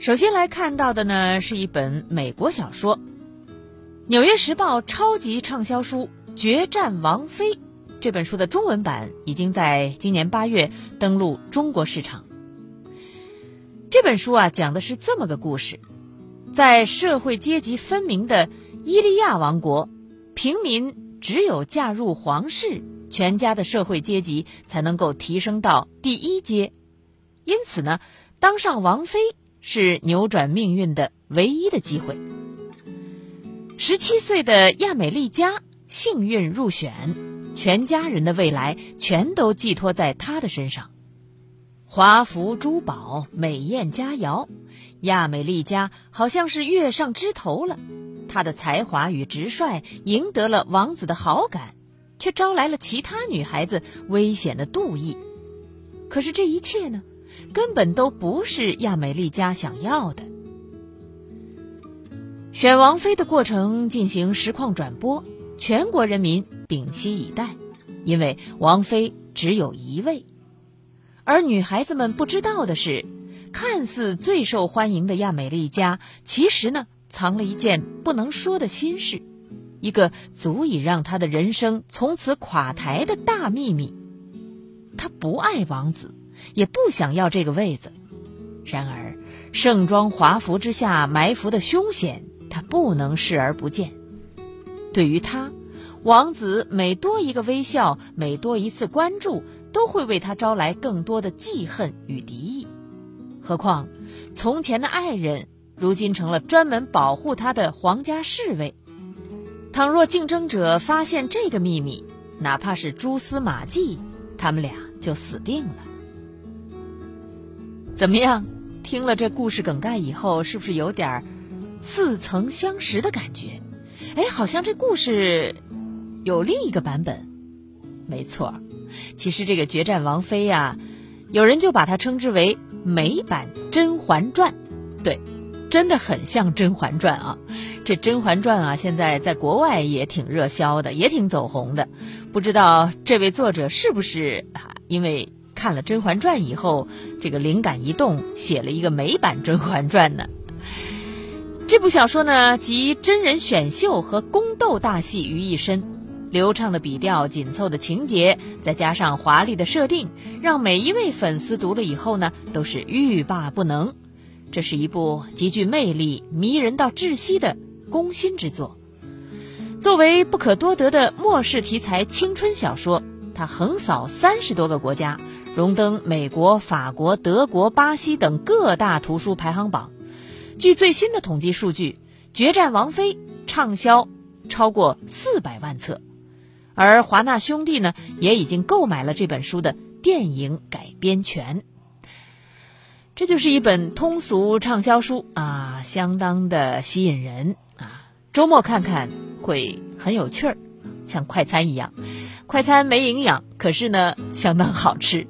首先来看到的呢，是一本美国小说，《纽约时报》超级畅销书《决战王妃》。这本书的中文版已经在今年八月登陆中国市场。这本书啊，讲的是这么个故事：在社会阶级分明的伊利亚王国，平民只有嫁入皇室，全家的社会阶级才能够提升到第一阶。因此呢，当上王妃是扭转命运的唯一的机会。十七岁的亚美丽嘉幸运入选。全家人的未来全都寄托在他的身上，华服珠宝、美艳佳肴，亚美丽家好像是跃上枝头了。她的才华与直率赢得了王子的好感，却招来了其他女孩子危险的妒意。可是这一切呢，根本都不是亚美丽家想要的。选王妃的过程进行实况转播，全国人民。屏息以待，因为王妃只有一位，而女孩子们不知道的是，看似最受欢迎的亚美丽家，其实呢藏了一件不能说的心事，一个足以让她的人生从此垮台的大秘密。她不爱王子，也不想要这个位子。然而，盛装华服之下埋伏的凶险，他不能视而不见。对于他。王子每多一个微笑，每多一次关注，都会为他招来更多的记恨与敌意。何况，从前的爱人，如今成了专门保护他的皇家侍卫。倘若竞争者发现这个秘密，哪怕是蛛丝马迹，他们俩就死定了。怎么样？听了这故事梗概以后，是不是有点似曾相识的感觉？哎，好像这故事。有另一个版本，没错，其实这个《决战王妃》呀，有人就把它称之为美版《甄嬛传》，对，真的很像《甄嬛传》啊。这《甄嬛传》啊，现在在国外也挺热销的，也挺走红的。不知道这位作者是不是啊？因为看了《甄嬛传》以后，这个灵感一动，写了一个美版《甄嬛传》呢？这部小说呢，集真人选秀和宫斗大戏于一身。流畅的笔调、紧凑的情节，再加上华丽的设定，让每一位粉丝读了以后呢，都是欲罢不能。这是一部极具魅力、迷人到窒息的攻心之作。作为不可多得的末世题材青春小说，它横扫三十多个国家，荣登美国、法国、德国、巴西等各大图书排行榜。据最新的统计数据，《决战王妃》畅销超过四百万册。而华纳兄弟呢，也已经购买了这本书的电影改编权。这就是一本通俗畅销书啊，相当的吸引人啊。周末看看会很有趣儿，像快餐一样。快餐没营养，可是呢，相当好吃。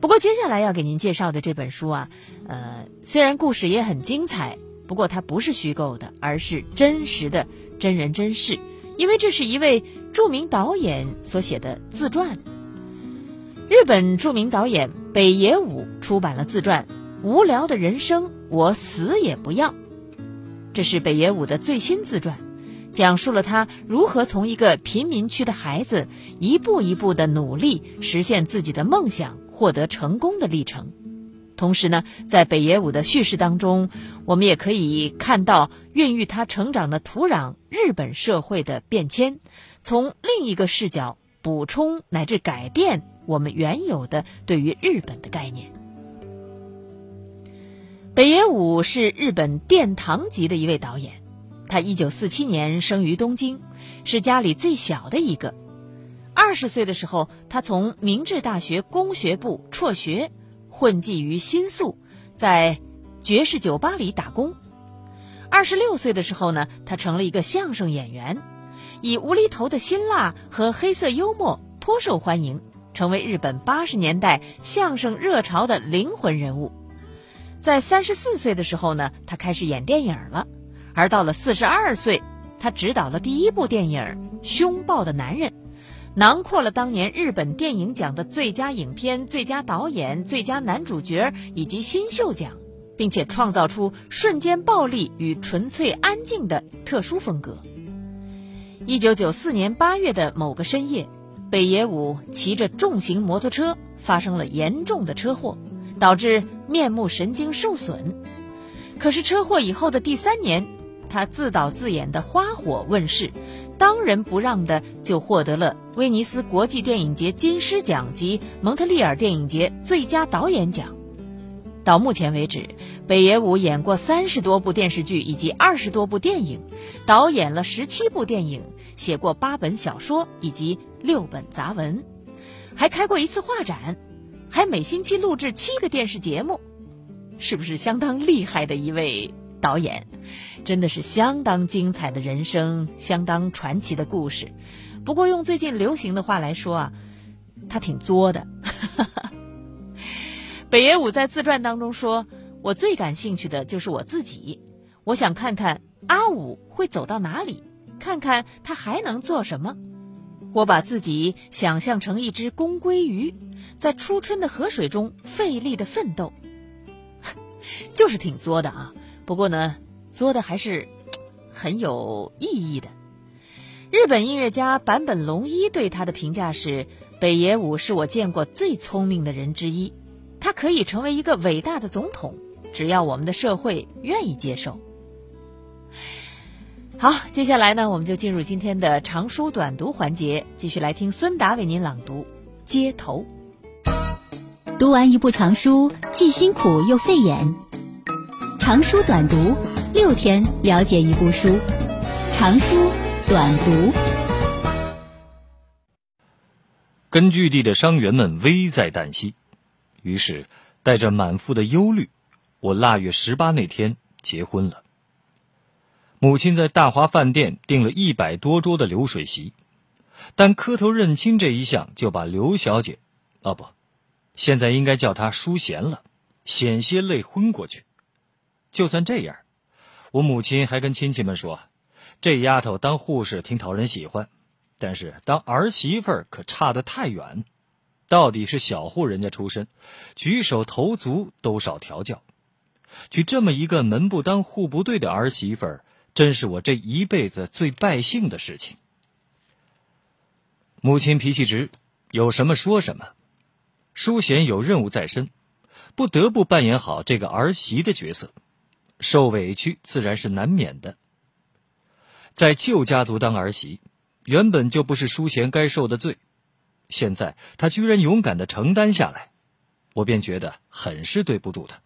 不过接下来要给您介绍的这本书啊，呃，虽然故事也很精彩，不过它不是虚构的，而是真实的真人真事。因为这是一位著名导演所写的自传。日本著名导演北野武出版了自传《无聊的人生，我死也不要》。这是北野武的最新自传，讲述了他如何从一个贫民区的孩子，一步一步的努力实现自己的梦想，获得成功的历程。同时呢，在北野武的叙事当中，我们也可以看到孕育他成长的土壤——日本社会的变迁，从另一个视角补充乃至改变我们原有的对于日本的概念。北野武是日本殿堂级的一位导演，他一九四七年生于东京，是家里最小的一个。二十岁的时候，他从明治大学工学部辍学。混迹于新宿，在爵士酒吧里打工。二十六岁的时候呢，他成了一个相声演员，以无厘头的辛辣和黑色幽默颇受欢迎，成为日本八十年代相声热潮的灵魂人物。在三十四岁的时候呢，他开始演电影了，而到了四十二岁，他执导了第一部电影《凶暴的男人》。囊括了当年日本电影奖的最佳影片、最佳导演、最佳男主角以及新秀奖，并且创造出瞬间暴力与纯粹安静的特殊风格。一九九四年八月的某个深夜，北野武骑着重型摩托车发生了严重的车祸，导致面目神经受损。可是车祸以后的第三年，他自导自演的《花火》问世，当仁不让的就获得了威尼斯国际电影节金狮奖及蒙特利尔电影节最佳导演奖。到目前为止，北野武演过三十多部电视剧以及二十多部电影，导演了十七部电影，写过八本小说以及六本杂文，还开过一次画展，还每星期录制七个电视节目，是不是相当厉害的一位导演？真的是相当精彩的人生，相当传奇的故事。不过用最近流行的话来说啊，他挺作的。北野武在自传当中说：“我最感兴趣的就是我自己，我想看看阿武会走到哪里，看看他还能做什么。我把自己想象成一只公龟鱼，在初春的河水中费力的奋斗，就是挺作的啊。不过呢，作的还是 很有意义的。日本音乐家坂本龙一对他的评价是：北野武是我见过最聪明的人之一。”他可以成为一个伟大的总统，只要我们的社会愿意接受。好，接下来呢，我们就进入今天的长书短读环节，继续来听孙达为您朗读《街头》。读完一部长书，既辛苦又费眼。长书短读，六天了解一部书。长书短读。根据地的伤员们危在旦夕。于是，带着满腹的忧虑，我腊月十八那天结婚了。母亲在大华饭店订了一百多桌的流水席，但磕头认亲这一项就把刘小姐，哦不，现在应该叫她淑贤了，险些累昏过去。就算这样，我母亲还跟亲戚们说，这丫头当护士挺讨人喜欢，但是当儿媳妇可差得太远。到底是小户人家出身，举手投足都少调教，娶这么一个门不当户不对的儿媳妇儿，真是我这一辈子最败兴的事情。母亲脾气直，有什么说什么。淑贤有任务在身，不得不扮演好这个儿媳的角色，受委屈自然是难免的。在旧家族当儿媳，原本就不是淑贤该受的罪。现在她居然勇敢的承担下来，我便觉得很是对不住她，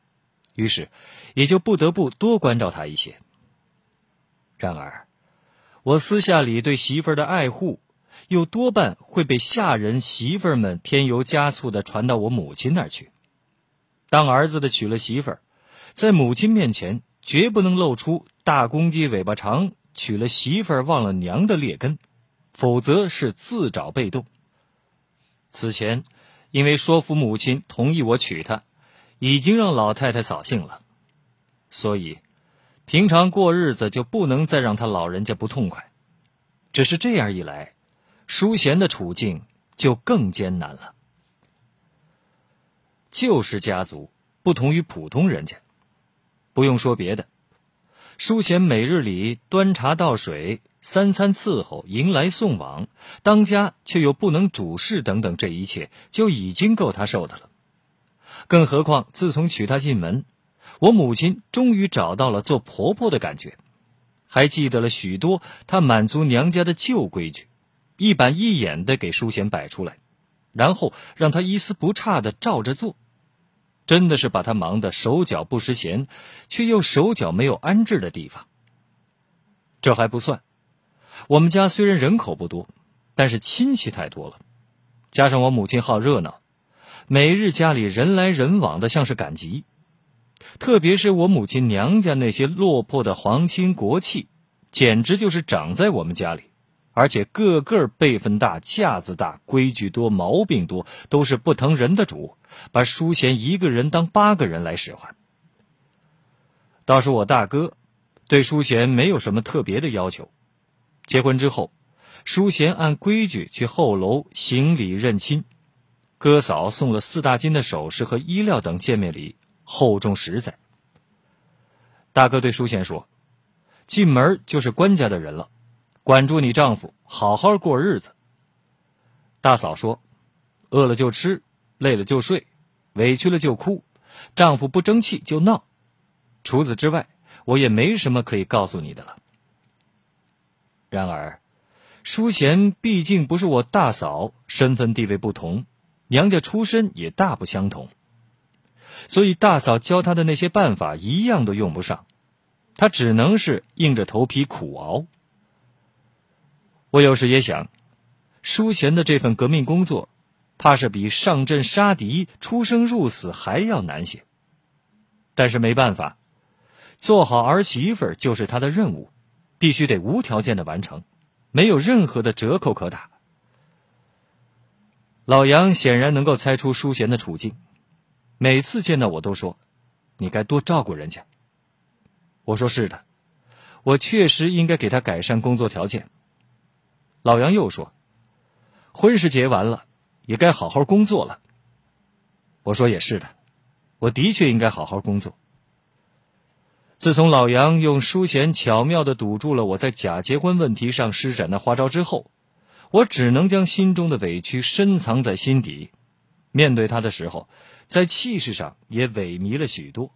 于是也就不得不多关照她一些。然而，我私下里对媳妇儿的爱护，又多半会被下人媳妇儿们添油加醋的传到我母亲那儿去。当儿子的娶了媳妇儿，在母亲面前绝不能露出大公鸡尾巴长，娶了媳妇忘了娘的劣根，否则是自找被动。此前，因为说服母亲同意我娶她，已经让老太太扫兴了，所以平常过日子就不能再让她老人家不痛快。只是这样一来，淑贤的处境就更艰难了。旧式家族不同于普通人家，不用说别的，淑贤每日里端茶倒水。三餐伺候，迎来送往，当家却又不能主事，等等，这一切就已经够他受的了。更何况，自从娶她进门，我母亲终于找到了做婆婆的感觉，还记得了许多她满足娘家的旧规矩，一板一眼的给淑贤摆出来，然后让她一丝不差的照着做，真的是把他忙得手脚不时闲，却又手脚没有安置的地方。这还不算。我们家虽然人口不多，但是亲戚太多了，加上我母亲好热闹，每日家里人来人往的，像是赶集。特别是我母亲娘家那些落魄的皇亲国戚，简直就是长在我们家里，而且个个辈分大、架子大、规矩多、毛病多，都是不疼人的主，把淑贤一个人当八个人来使唤。倒是我大哥，对淑贤没有什么特别的要求。结婚之后，淑贤按规矩去后楼行礼认亲，哥嫂送了四大金的首饰和衣料等见面礼，厚重实在。大哥对淑贤说：“进门就是官家的人了，管住你丈夫，好好过日子。”大嫂说：“饿了就吃，累了就睡，委屈了就哭，丈夫不争气就闹。除此之外，我也没什么可以告诉你的了。”然而，淑贤毕竟不是我大嫂，身份地位不同，娘家出身也大不相同，所以大嫂教她的那些办法一样都用不上，她只能是硬着头皮苦熬。我有时也想，淑贤的这份革命工作，怕是比上阵杀敌、出生入死还要难些。但是没办法，做好儿媳妇就是他的任务。必须得无条件的完成，没有任何的折扣可打。老杨显然能够猜出淑贤的处境，每次见到我都说：“你该多照顾人家。”我说：“是的，我确实应该给他改善工作条件。”老杨又说：“婚事结完了，也该好好工作了。”我说：“也是的，我的确应该好好工作。”自从老杨用淑贤巧妙的堵住了我在假结婚问题上施展的花招之后，我只能将心中的委屈深藏在心底。面对他的时候，在气势上也萎靡了许多。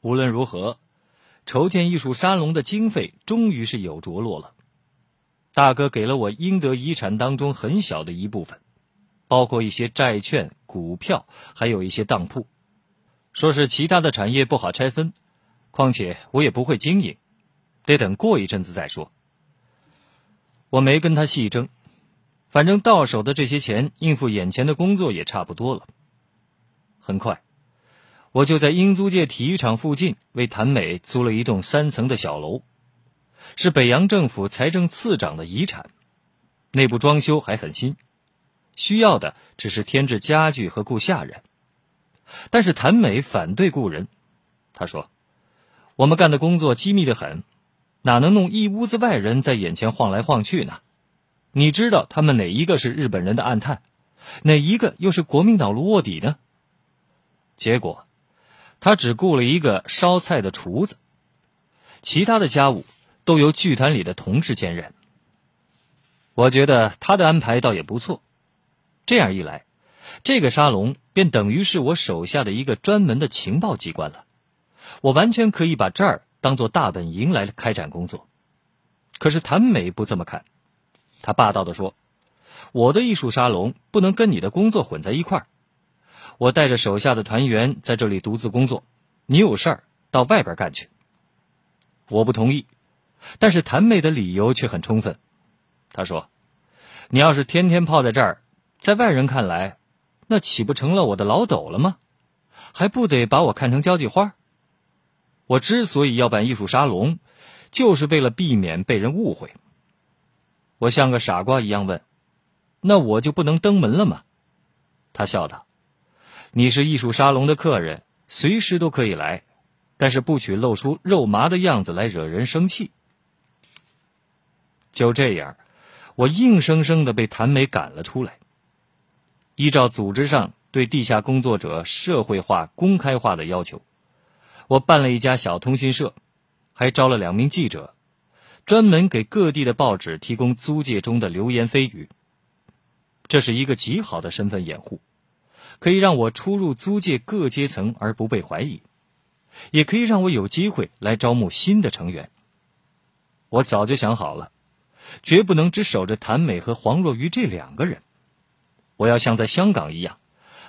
无论如何，筹建艺术沙龙的经费终于是有着落了。大哥给了我应得遗产当中很小的一部分，包括一些债券、股票，还有一些当铺。说是其他的产业不好拆分，况且我也不会经营，得等过一阵子再说。我没跟他细争，反正到手的这些钱应付眼前的工作也差不多了。很快，我就在英租界体育场附近为谭美租了一栋三层的小楼，是北洋政府财政次长的遗产，内部装修还很新，需要的只是添置家具和雇下人。但是谭美反对雇人，他说：“我们干的工作机密的很，哪能弄一屋子外人在眼前晃来晃去呢？你知道他们哪一个是日本人的暗探，哪一个又是国民党卧底呢？”结果，他只雇了一个烧菜的厨子，其他的家务都由剧团里的同志兼任。我觉得他的安排倒也不错，这样一来。这个沙龙便等于是我手下的一个专门的情报机关了，我完全可以把这儿当做大本营来开展工作。可是谭美不这么看，他霸道的说：“我的艺术沙龙不能跟你的工作混在一块儿，我带着手下的团员在这里独自工作，你有事儿到外边干去。”我不同意，但是谭美的理由却很充分。她说：“你要是天天泡在这儿，在外人看来。”那岂不成了我的老斗了吗？还不得把我看成交际花？我之所以要办艺术沙龙，就是为了避免被人误会。我像个傻瓜一样问：“那我就不能登门了吗？”他笑道：“你是艺术沙龙的客人，随时都可以来，但是不许露出肉麻的样子来惹人生气。”就这样，我硬生生的被谭美赶了出来。依照组织上对地下工作者社会化、公开化的要求，我办了一家小通讯社，还招了两名记者，专门给各地的报纸提供租界中的流言蜚语。这是一个极好的身份掩护，可以让我出入租界各阶层而不被怀疑，也可以让我有机会来招募新的成员。我早就想好了，绝不能只守着谭美和黄若愚这两个人。我要像在香港一样，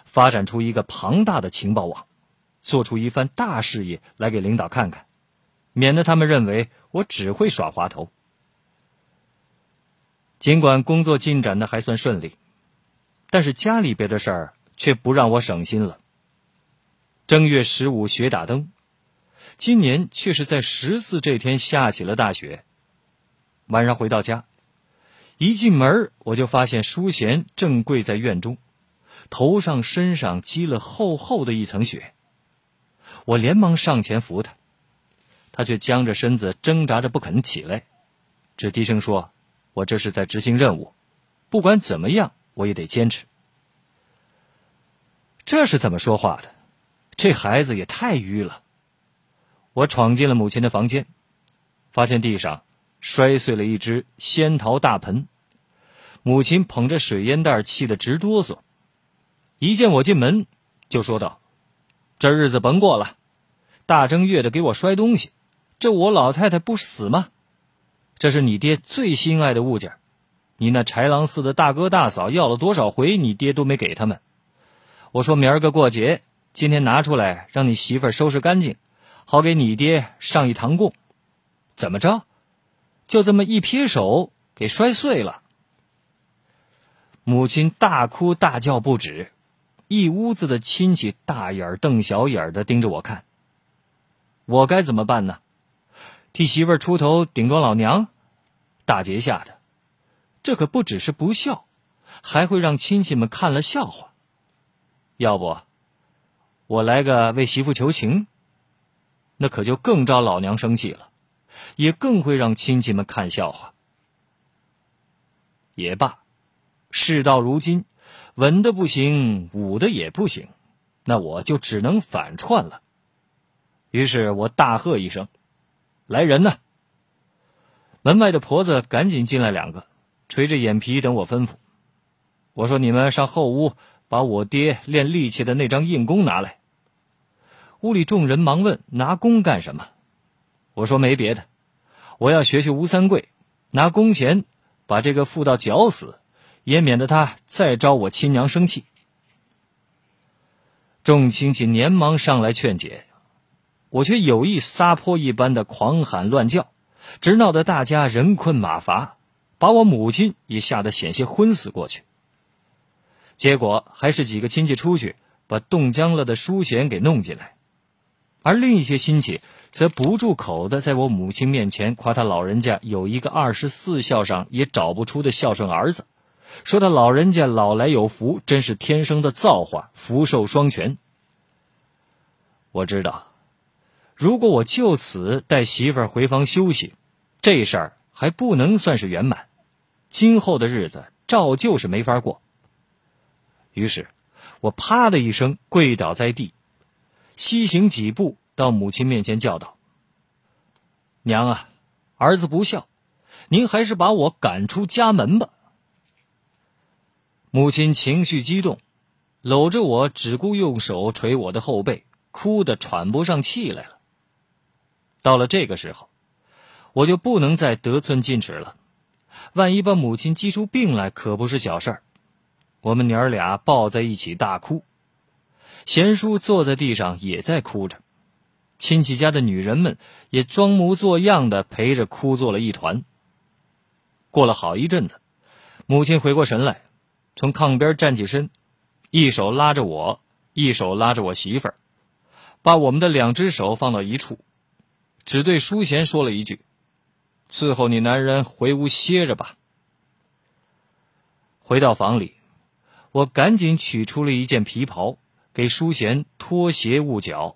发展出一个庞大的情报网，做出一番大事业来给领导看看，免得他们认为我只会耍滑头。尽管工作进展的还算顺利，但是家里边的事儿却不让我省心了。正月十五雪打灯，今年却是在十四这天下起了大雪。晚上回到家。一进门，我就发现淑贤正跪在院中，头上、身上积了厚厚的一层雪。我连忙上前扶他，他却僵着身子挣扎着不肯起来，只低声说：“我这是在执行任务，不管怎么样，我也得坚持。”这是怎么说话的？这孩子也太愚了！我闯进了母亲的房间，发现地上摔碎了一只仙桃大盆，母亲捧着水烟袋，气得直哆嗦。一见我进门，就说道：“这日子甭过了，大正月的给我摔东西，这我老太太不死吗？这是你爹最心爱的物件，你那豺狼似的大哥大嫂要了多少回，你爹都没给他们。我说明儿个过节，今天拿出来让你媳妇收拾干净。”好给你爹上一堂供，怎么着？就这么一撇手，给摔碎了。母亲大哭大叫不止，一屋子的亲戚大眼瞪小眼的盯着我看。我该怎么办呢？替媳妇出头顶撞老娘？大节下的，这可不只是不孝，还会让亲戚们看了笑话。要不，我来个为媳妇求情？那可就更招老娘生气了，也更会让亲戚们看笑话。也罢，事到如今，文的不行，武的也不行，那我就只能反串了。于是我大喝一声：“来人呐！”门外的婆子赶紧进来两个，垂着眼皮等我吩咐。我说：“你们上后屋，把我爹练力气的那张硬弓拿来。”屋里众人忙问：“拿弓干什么？”我说：“没别的，我要学学吴三桂，拿弓弦把这个妇道绞死，也免得他再招我亲娘生气。”众亲戚连忙上来劝解，我却有意撒泼一般的狂喊乱叫，直闹得大家人困马乏，把我母亲也吓得险些昏死过去。结果还是几个亲戚出去把冻僵了的书弦给弄进来。而另一些亲戚则不住口的在我母亲面前夸他老人家有一个二十四孝上也找不出的孝顺儿子，说他老人家老来有福，真是天生的造化，福寿双全。我知道，如果我就此带媳妇儿回房休息，这事儿还不能算是圆满，今后的日子照旧是没法过。于是，我啪的一声跪倒在地。西行几步，到母亲面前叫道：“娘啊，儿子不孝，您还是把我赶出家门吧。”母亲情绪激动，搂着我，只顾用手捶我的后背，哭得喘不上气来了。到了这个时候，我就不能再得寸进尺了，万一把母亲激出病来，可不是小事儿。我们娘儿俩抱在一起大哭。贤叔坐在地上也在哭着，亲戚家的女人们也装模作样的陪着哭作了一团。过了好一阵子，母亲回过神来，从炕边站起身，一手拉着我，一手拉着我媳妇儿，把我们的两只手放到一处，只对淑贤说了一句：“伺候你男人回屋歇着吧。”回到房里，我赶紧取出了一件皮袍。给淑贤脱鞋捂脚，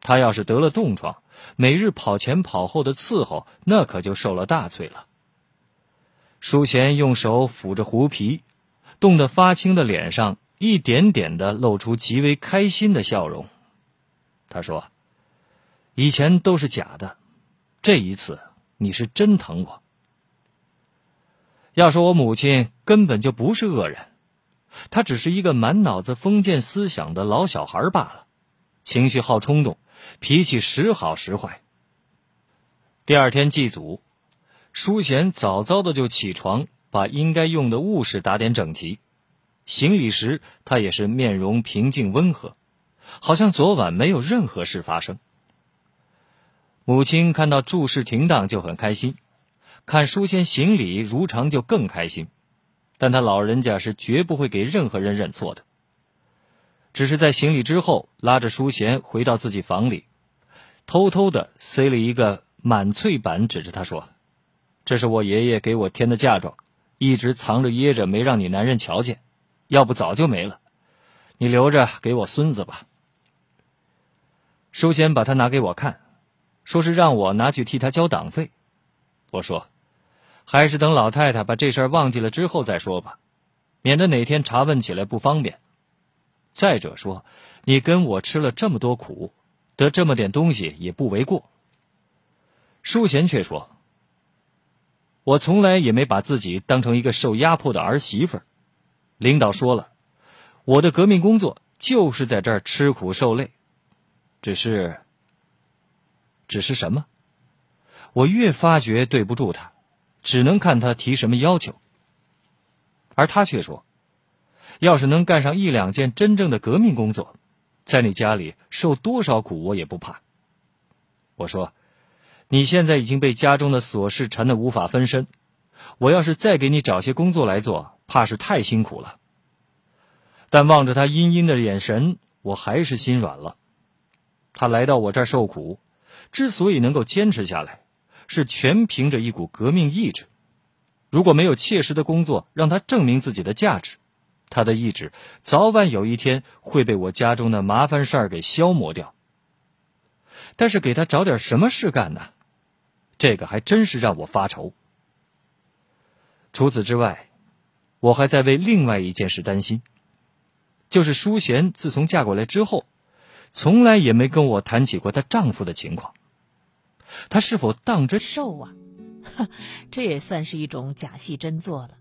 他要是得了冻疮，每日跑前跑后的伺候，那可就受了大罪了。淑贤用手抚着狐皮，冻得发青的脸上一点点的露出极为开心的笑容。他说：“以前都是假的，这一次你是真疼我。要说我母亲根本就不是恶人。”她只是一个满脑子封建思想的老小孩罢了，情绪好冲动，脾气时好时坏。第二天祭祖，淑贤早早的就起床，把应该用的物事打点整齐。行礼时，他也是面容平静温和，好像昨晚没有任何事发生。母亲看到诸事停当就很开心，看淑贤行礼如常就更开心。但他老人家是绝不会给任何人认错的。只是在行礼之后，拉着淑贤回到自己房里，偷偷的塞了一个满翠板，指着他说：“这是我爷爷给我添的嫁妆，一直藏着掖着，没让你男人瞧见，要不早就没了。你留着给我孙子吧。”淑贤把他拿给我看，说是让我拿去替他交党费。我说。还是等老太太把这事儿忘记了之后再说吧，免得哪天查问起来不方便。再者说，你跟我吃了这么多苦，得这么点东西也不为过。淑贤却说：“我从来也没把自己当成一个受压迫的儿媳妇儿。领导说了，我的革命工作就是在这儿吃苦受累。只是，只是什么？我越发觉对不住他，只能看他提什么要求。而他却说，要是能干上一两件真正的革命工作，在你家里受多少苦我也不怕。我说。”你现在已经被家中的琐事缠得无法分身，我要是再给你找些工作来做，怕是太辛苦了。但望着他阴阴的眼神，我还是心软了。他来到我这儿受苦，之所以能够坚持下来，是全凭着一股革命意志。如果没有切实的工作让他证明自己的价值，他的意志早晚有一天会被我家中的麻烦事儿给消磨掉。但是给他找点什么事干呢？这个还真是让我发愁。除此之外，我还在为另外一件事担心，就是淑贤自从嫁过来之后，从来也没跟我谈起过她丈夫的情况。她是否当真瘦啊？这也算是一种假戏真做了。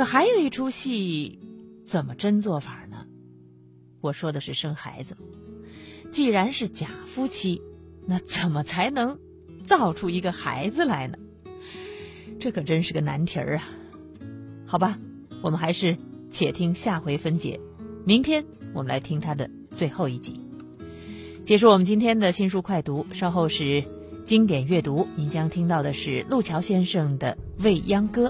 可还有一出戏，怎么真做法呢？我说的是生孩子。既然是假夫妻，那怎么才能？造出一个孩子来呢，这可真是个难题儿啊！好吧，我们还是且听下回分解。明天我们来听他的最后一集，结束我们今天的新书快读。稍后是经典阅读，您将听到的是路桥先生的《未央歌》。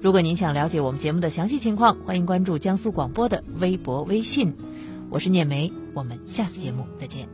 如果您想了解我们节目的详细情况，欢迎关注江苏广播的微博、微信。我是聂梅，我们下次节目再见。